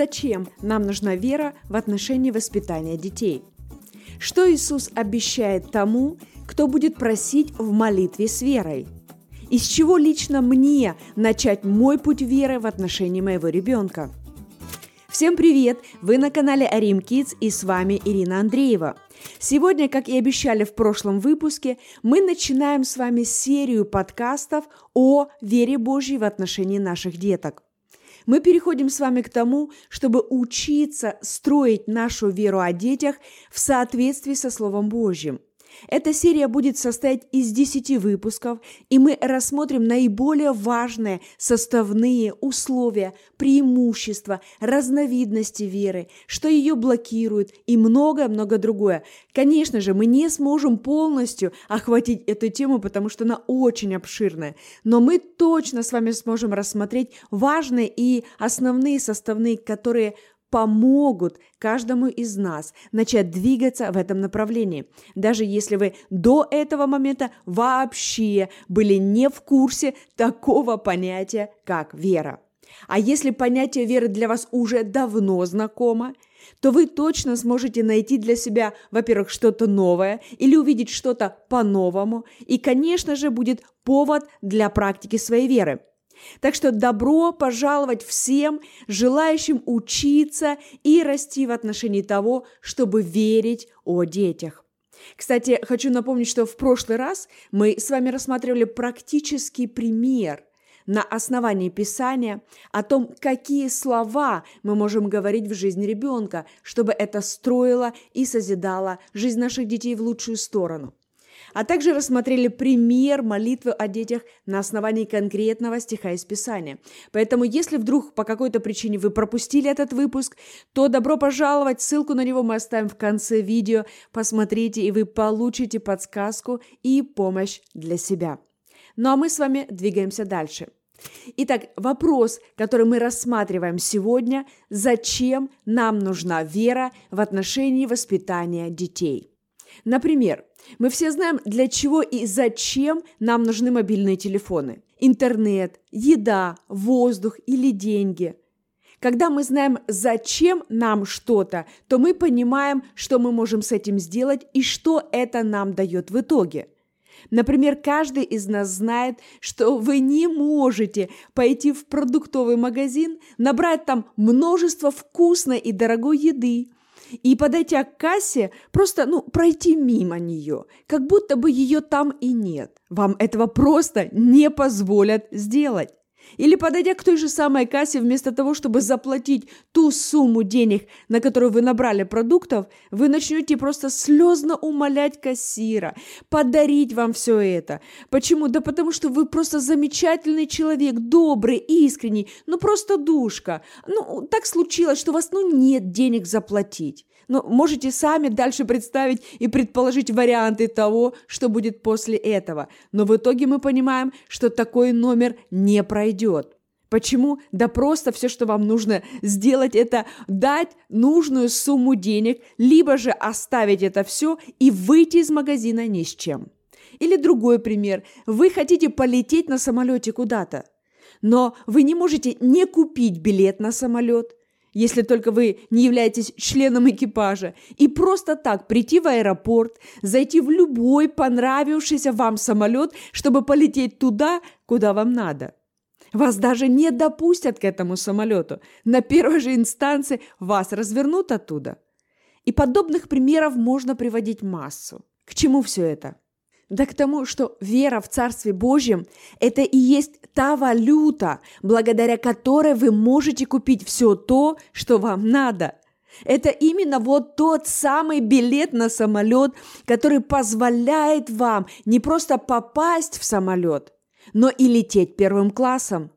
Зачем нам нужна вера в отношении воспитания детей? Что Иисус обещает тому, кто будет просить в молитве с верой? Из чего лично мне начать мой путь веры в отношении моего ребенка? Всем привет! Вы на канале Арим Kids и с вами Ирина Андреева. Сегодня, как и обещали в прошлом выпуске, мы начинаем с вами серию подкастов о вере Божьей в отношении наших деток. Мы переходим с вами к тому, чтобы учиться строить нашу веру о детях в соответствии со Словом Божьим – эта серия будет состоять из 10 выпусков, и мы рассмотрим наиболее важные составные условия, преимущества, разновидности веры, что ее блокирует и многое-много другое. Конечно же, мы не сможем полностью охватить эту тему, потому что она очень обширная, но мы точно с вами сможем рассмотреть важные и основные составные, которые помогут каждому из нас начать двигаться в этом направлении, даже если вы до этого момента вообще были не в курсе такого понятия, как вера. А если понятие веры для вас уже давно знакомо, то вы точно сможете найти для себя, во-первых, что-то новое или увидеть что-то по-новому, и, конечно же, будет повод для практики своей веры – так что добро пожаловать всем, желающим учиться и расти в отношении того, чтобы верить о детях. Кстати, хочу напомнить, что в прошлый раз мы с вами рассматривали практический пример на основании Писания о том, какие слова мы можем говорить в жизни ребенка, чтобы это строило и созидало жизнь наших детей в лучшую сторону а также рассмотрели пример молитвы о детях на основании конкретного стиха из Писания. Поэтому, если вдруг по какой-то причине вы пропустили этот выпуск, то добро пожаловать, ссылку на него мы оставим в конце видео, посмотрите, и вы получите подсказку и помощь для себя. Ну а мы с вами двигаемся дальше. Итак, вопрос, который мы рассматриваем сегодня, зачем нам нужна вера в отношении воспитания детей? Например, мы все знаем, для чего и зачем нам нужны мобильные телефоны. Интернет, еда, воздух или деньги. Когда мы знаем, зачем нам что-то, то мы понимаем, что мы можем с этим сделать и что это нам дает в итоге. Например, каждый из нас знает, что вы не можете пойти в продуктовый магазин, набрать там множество вкусной и дорогой еды, и, подойдя к кассе, просто, ну, пройти мимо нее, как будто бы ее там и нет. Вам этого просто не позволят сделать. Или подойдя к той же самой кассе, вместо того, чтобы заплатить ту сумму денег, на которую вы набрали продуктов, вы начнете просто слезно умолять кассира, подарить вам все это. Почему? Да потому что вы просто замечательный человек, добрый, искренний, ну просто душка. Ну, так случилось, что у вас, ну, нет денег заплатить. Но можете сами дальше представить и предположить варианты того, что будет после этого. Но в итоге мы понимаем, что такой номер не пройдет. Почему? Да просто все, что вам нужно сделать, это дать нужную сумму денег, либо же оставить это все и выйти из магазина ни с чем. Или другой пример. Вы хотите полететь на самолете куда-то, но вы не можете не купить билет на самолет, если только вы не являетесь членом экипажа, и просто так прийти в аэропорт, зайти в любой понравившийся вам самолет, чтобы полететь туда, куда вам надо. Вас даже не допустят к этому самолету. На первой же инстанции вас развернут оттуда. И подобных примеров можно приводить массу. К чему все это? Да к тому, что вера в Царстве Божьем – это и есть та валюта, благодаря которой вы можете купить все то, что вам надо. Это именно вот тот самый билет на самолет, который позволяет вам не просто попасть в самолет, но и лететь первым классом.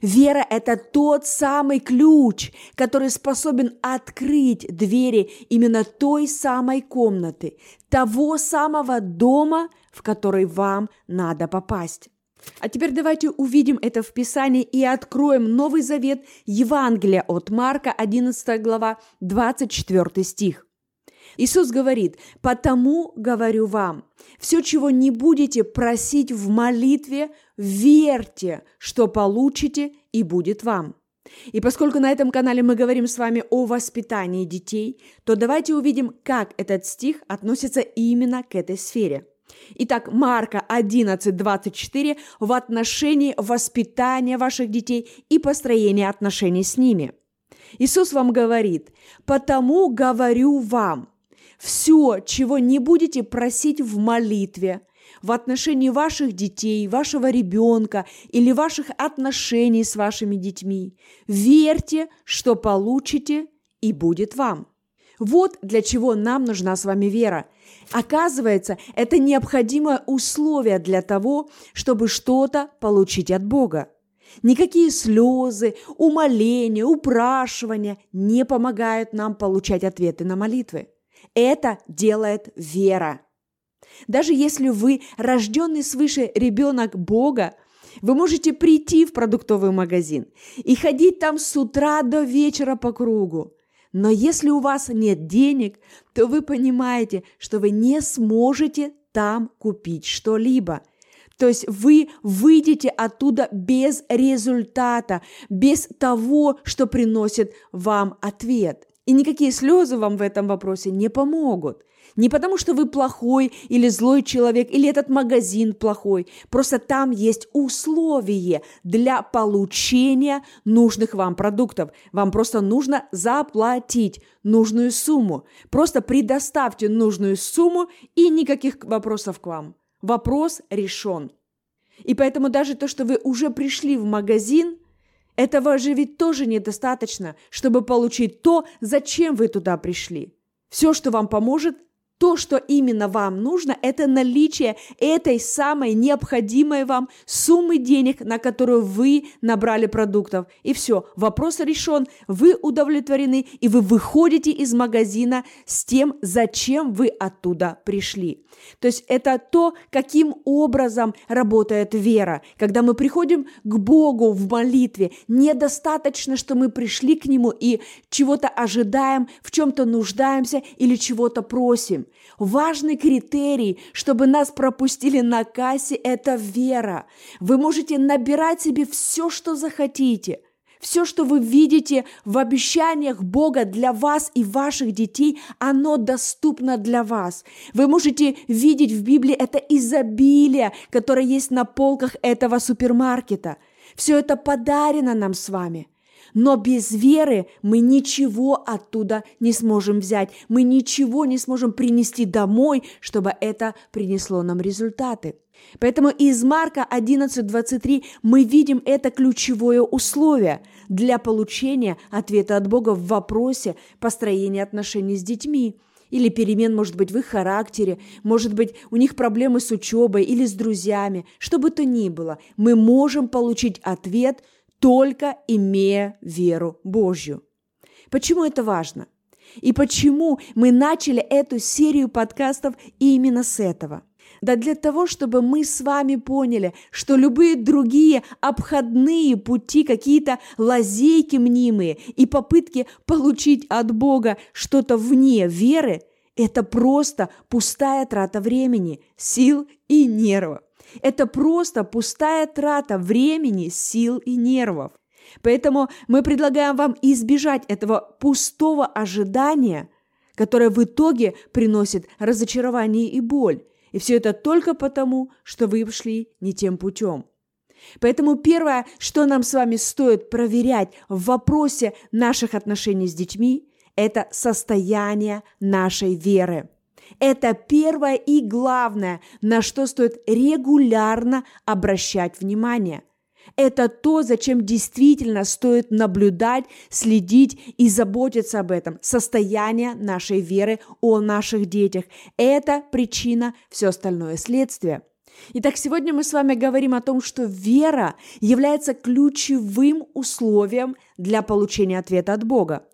Вера – это тот самый ключ, который способен открыть двери именно той самой комнаты, того самого дома, в который вам надо попасть. А теперь давайте увидим это в Писании и откроем Новый Завет Евангелия от Марка, 11 глава, 24 стих. Иисус говорит, «Потому говорю вам, все, чего не будете просить в молитве, верьте, что получите, и будет вам». И поскольку на этом канале мы говорим с вами о воспитании детей, то давайте увидим, как этот стих относится именно к этой сфере. Итак, Марка 11:24 в отношении воспитания ваших детей и построения отношений с ними. Иисус вам говорит, «Потому говорю вам, все, чего не будете просить в молитве, в отношении ваших детей, вашего ребенка или ваших отношений с вашими детьми, верьте, что получите, и будет вам». Вот для чего нам нужна с вами вера. Оказывается, это необходимое условие для того, чтобы что-то получить от Бога. Никакие слезы, умоления, упрашивания не помогают нам получать ответы на молитвы. Это делает вера. Даже если вы рожденный свыше ребенок Бога, вы можете прийти в продуктовый магазин и ходить там с утра до вечера по кругу. Но если у вас нет денег, то вы понимаете, что вы не сможете там купить что-либо. То есть вы выйдете оттуда без результата, без того, что приносит вам ответ. И никакие слезы вам в этом вопросе не помогут. Не потому, что вы плохой или злой человек, или этот магазин плохой. Просто там есть условие для получения нужных вам продуктов. Вам просто нужно заплатить нужную сумму. Просто предоставьте нужную сумму и никаких вопросов к вам. Вопрос решен. И поэтому даже то, что вы уже пришли в магазин, этого же ведь тоже недостаточно, чтобы получить то, зачем вы туда пришли. Все, что вам поможет, то, что именно вам нужно, это наличие этой самой необходимой вам суммы денег, на которую вы набрали продуктов. И все, вопрос решен, вы удовлетворены, и вы выходите из магазина с тем, зачем вы оттуда пришли. То есть это то, каким образом работает вера. Когда мы приходим к Богу в молитве, недостаточно, что мы пришли к Нему и чего-то ожидаем, в чем-то нуждаемся или чего-то просим. Важный критерий, чтобы нас пропустили на кассе, это вера. Вы можете набирать себе все, что захотите – все, что вы видите в обещаниях Бога для вас и ваших детей, оно доступно для вас. Вы можете видеть в Библии это изобилие, которое есть на полках этого супермаркета. Все это подарено нам с вами. Но без веры мы ничего оттуда не сможем взять. Мы ничего не сможем принести домой, чтобы это принесло нам результаты. Поэтому из Марка 11.23 мы видим это ключевое условие для получения ответа от Бога в вопросе построения отношений с детьми или перемен, может быть, в их характере, может быть, у них проблемы с учебой или с друзьями, что бы то ни было, мы можем получить ответ только имея веру Божью. Почему это важно? И почему мы начали эту серию подкастов именно с этого? Да для того, чтобы мы с вами поняли, что любые другие обходные пути, какие-то лазейки мнимые и попытки получить от Бога что-то вне веры, это просто пустая трата времени, сил и нервов. Это просто пустая трата времени, сил и нервов. Поэтому мы предлагаем вам избежать этого пустого ожидания, которое в итоге приносит разочарование и боль. И все это только потому, что вы шли не тем путем. Поэтому первое, что нам с вами стоит проверять в вопросе наших отношений с детьми, это состояние нашей веры. Это первое и главное, на что стоит регулярно обращать внимание. Это то, зачем действительно стоит наблюдать, следить и заботиться об этом. Состояние нашей веры о наших детях. Это причина, все остальное следствие. Итак, сегодня мы с вами говорим о том, что вера является ключевым условием для получения ответа от Бога.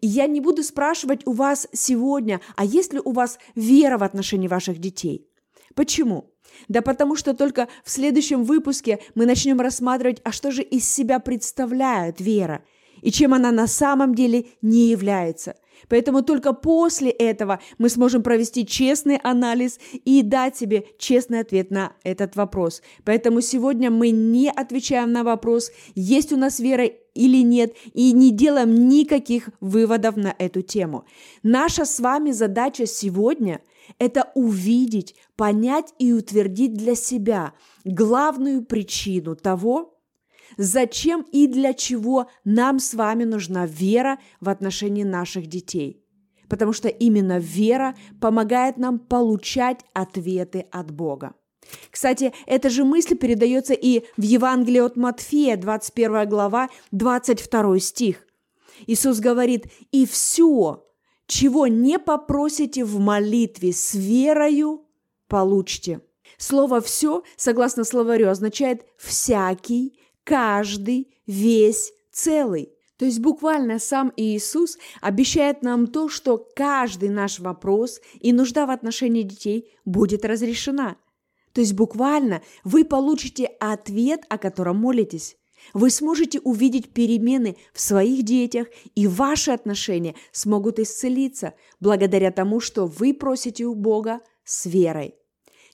И я не буду спрашивать у вас сегодня, а есть ли у вас вера в отношении ваших детей? Почему? Да потому что только в следующем выпуске мы начнем рассматривать, а что же из себя представляет вера и чем она на самом деле не является. Поэтому только после этого мы сможем провести честный анализ и дать себе честный ответ на этот вопрос. Поэтому сегодня мы не отвечаем на вопрос, есть у нас вера или нет, и не делаем никаких выводов на эту тему. Наша с вами задача сегодня – это увидеть, понять и утвердить для себя главную причину того, зачем и для чего нам с вами нужна вера в отношении наших детей. Потому что именно вера помогает нам получать ответы от Бога. Кстати, эта же мысль передается и в Евангелии от Матфея, 21 глава, 22 стих. Иисус говорит, «И все, чего не попросите в молитве с верою, получите». Слово «все», согласно словарю, означает «всякий», «каждый», «весь», «целый». То есть буквально сам Иисус обещает нам то, что каждый наш вопрос и нужда в отношении детей будет разрешена – то есть буквально вы получите ответ, о котором молитесь. Вы сможете увидеть перемены в своих детях, и ваши отношения смогут исцелиться благодаря тому, что вы просите у Бога с верой.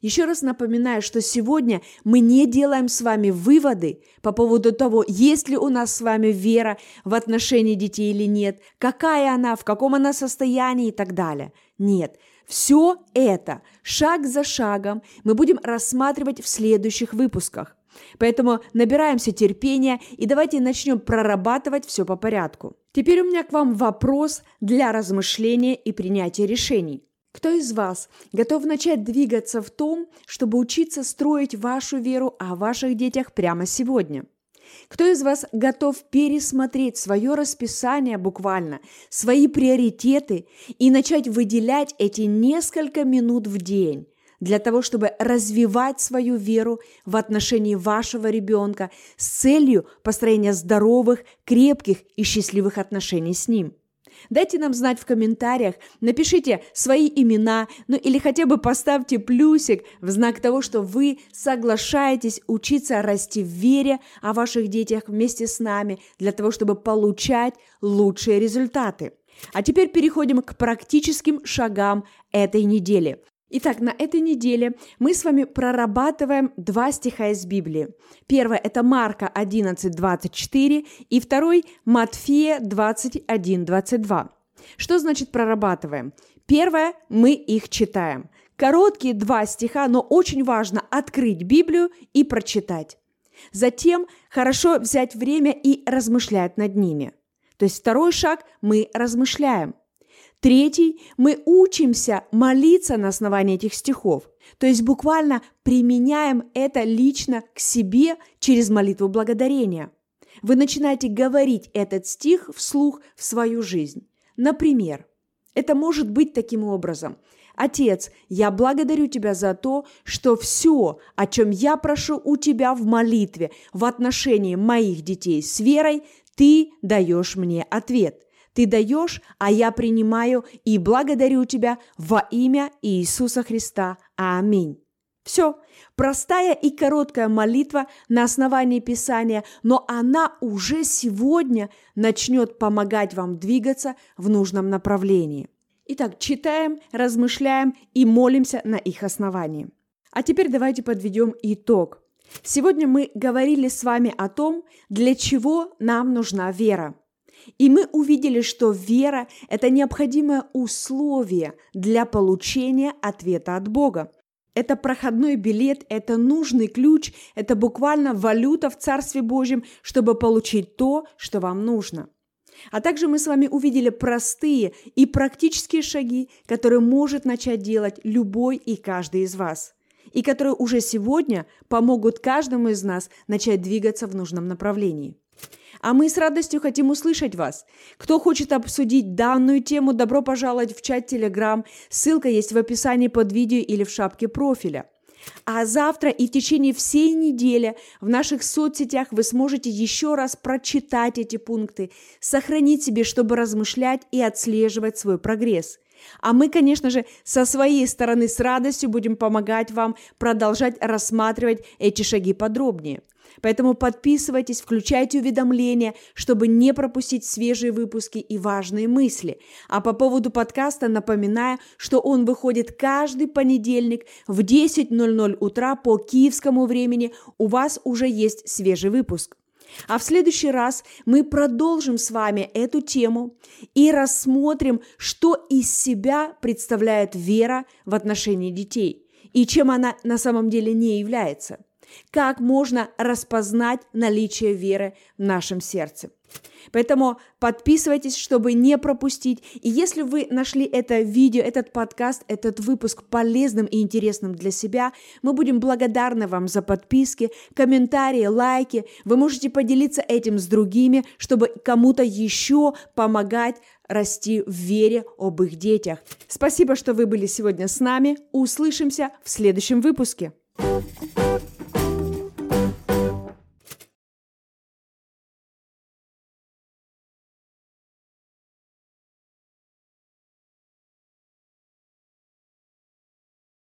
Еще раз напоминаю, что сегодня мы не делаем с вами выводы по поводу того, есть ли у нас с вами вера в отношении детей или нет, какая она, в каком она состоянии и так далее. Нет, все это шаг за шагом мы будем рассматривать в следующих выпусках. Поэтому набираемся терпения и давайте начнем прорабатывать все по порядку. Теперь у меня к вам вопрос для размышления и принятия решений. Кто из вас готов начать двигаться в том, чтобы учиться строить вашу веру о ваших детях прямо сегодня? Кто из вас готов пересмотреть свое расписание буквально, свои приоритеты и начать выделять эти несколько минут в день для того, чтобы развивать свою веру в отношении вашего ребенка с целью построения здоровых, крепких и счастливых отношений с ним? Дайте нам знать в комментариях, напишите свои имена, ну или хотя бы поставьте плюсик в знак того, что вы соглашаетесь учиться расти в вере о ваших детях вместе с нами для того, чтобы получать лучшие результаты. А теперь переходим к практическим шагам этой недели. Итак, на этой неделе мы с вами прорабатываем два стиха из Библии. Первое – это Марка 11, 24, и второй – Матфея 21, 22. Что значит прорабатываем? Первое – мы их читаем. Короткие два стиха, но очень важно открыть Библию и прочитать. Затем хорошо взять время и размышлять над ними. То есть второй шаг – мы размышляем – Третий, мы учимся молиться на основании этих стихов, то есть буквально применяем это лично к себе через молитву благодарения. Вы начинаете говорить этот стих вслух в свою жизнь. Например, это может быть таким образом. Отец, я благодарю Тебя за то, что все, о чем я прошу у Тебя в молитве в отношении моих детей с верой, Ты даешь мне ответ – ты даешь, а я принимаю и благодарю тебя во имя Иисуса Христа. Аминь. Все. Простая и короткая молитва на основании Писания, но она уже сегодня начнет помогать вам двигаться в нужном направлении. Итак, читаем, размышляем и молимся на их основании. А теперь давайте подведем итог. Сегодня мы говорили с вами о том, для чего нам нужна вера – и мы увидели, что вера – это необходимое условие для получения ответа от Бога. Это проходной билет, это нужный ключ, это буквально валюта в Царстве Божьем, чтобы получить то, что вам нужно. А также мы с вами увидели простые и практические шаги, которые может начать делать любой и каждый из вас, и которые уже сегодня помогут каждому из нас начать двигаться в нужном направлении. А мы с радостью хотим услышать вас. Кто хочет обсудить данную тему, добро пожаловать в чат Telegram. Ссылка есть в описании под видео или в шапке профиля. А завтра и в течение всей недели в наших соцсетях вы сможете еще раз прочитать эти пункты, сохранить себе, чтобы размышлять и отслеживать свой прогресс. А мы, конечно же, со своей стороны с радостью будем помогать вам продолжать рассматривать эти шаги подробнее. Поэтому подписывайтесь, включайте уведомления, чтобы не пропустить свежие выпуски и важные мысли. А по поводу подкаста напоминаю, что он выходит каждый понедельник в 10.00 утра по киевскому времени. У вас уже есть свежий выпуск. А в следующий раз мы продолжим с вами эту тему и рассмотрим, что из себя представляет вера в отношении детей и чем она на самом деле не является. Как можно распознать наличие веры в нашем сердце. Поэтому подписывайтесь, чтобы не пропустить. И если вы нашли это видео, этот подкаст, этот выпуск полезным и интересным для себя, мы будем благодарны вам за подписки, комментарии, лайки. Вы можете поделиться этим с другими, чтобы кому-то еще помогать расти в вере об их детях. Спасибо, что вы были сегодня с нами. Услышимся в следующем выпуске. thank you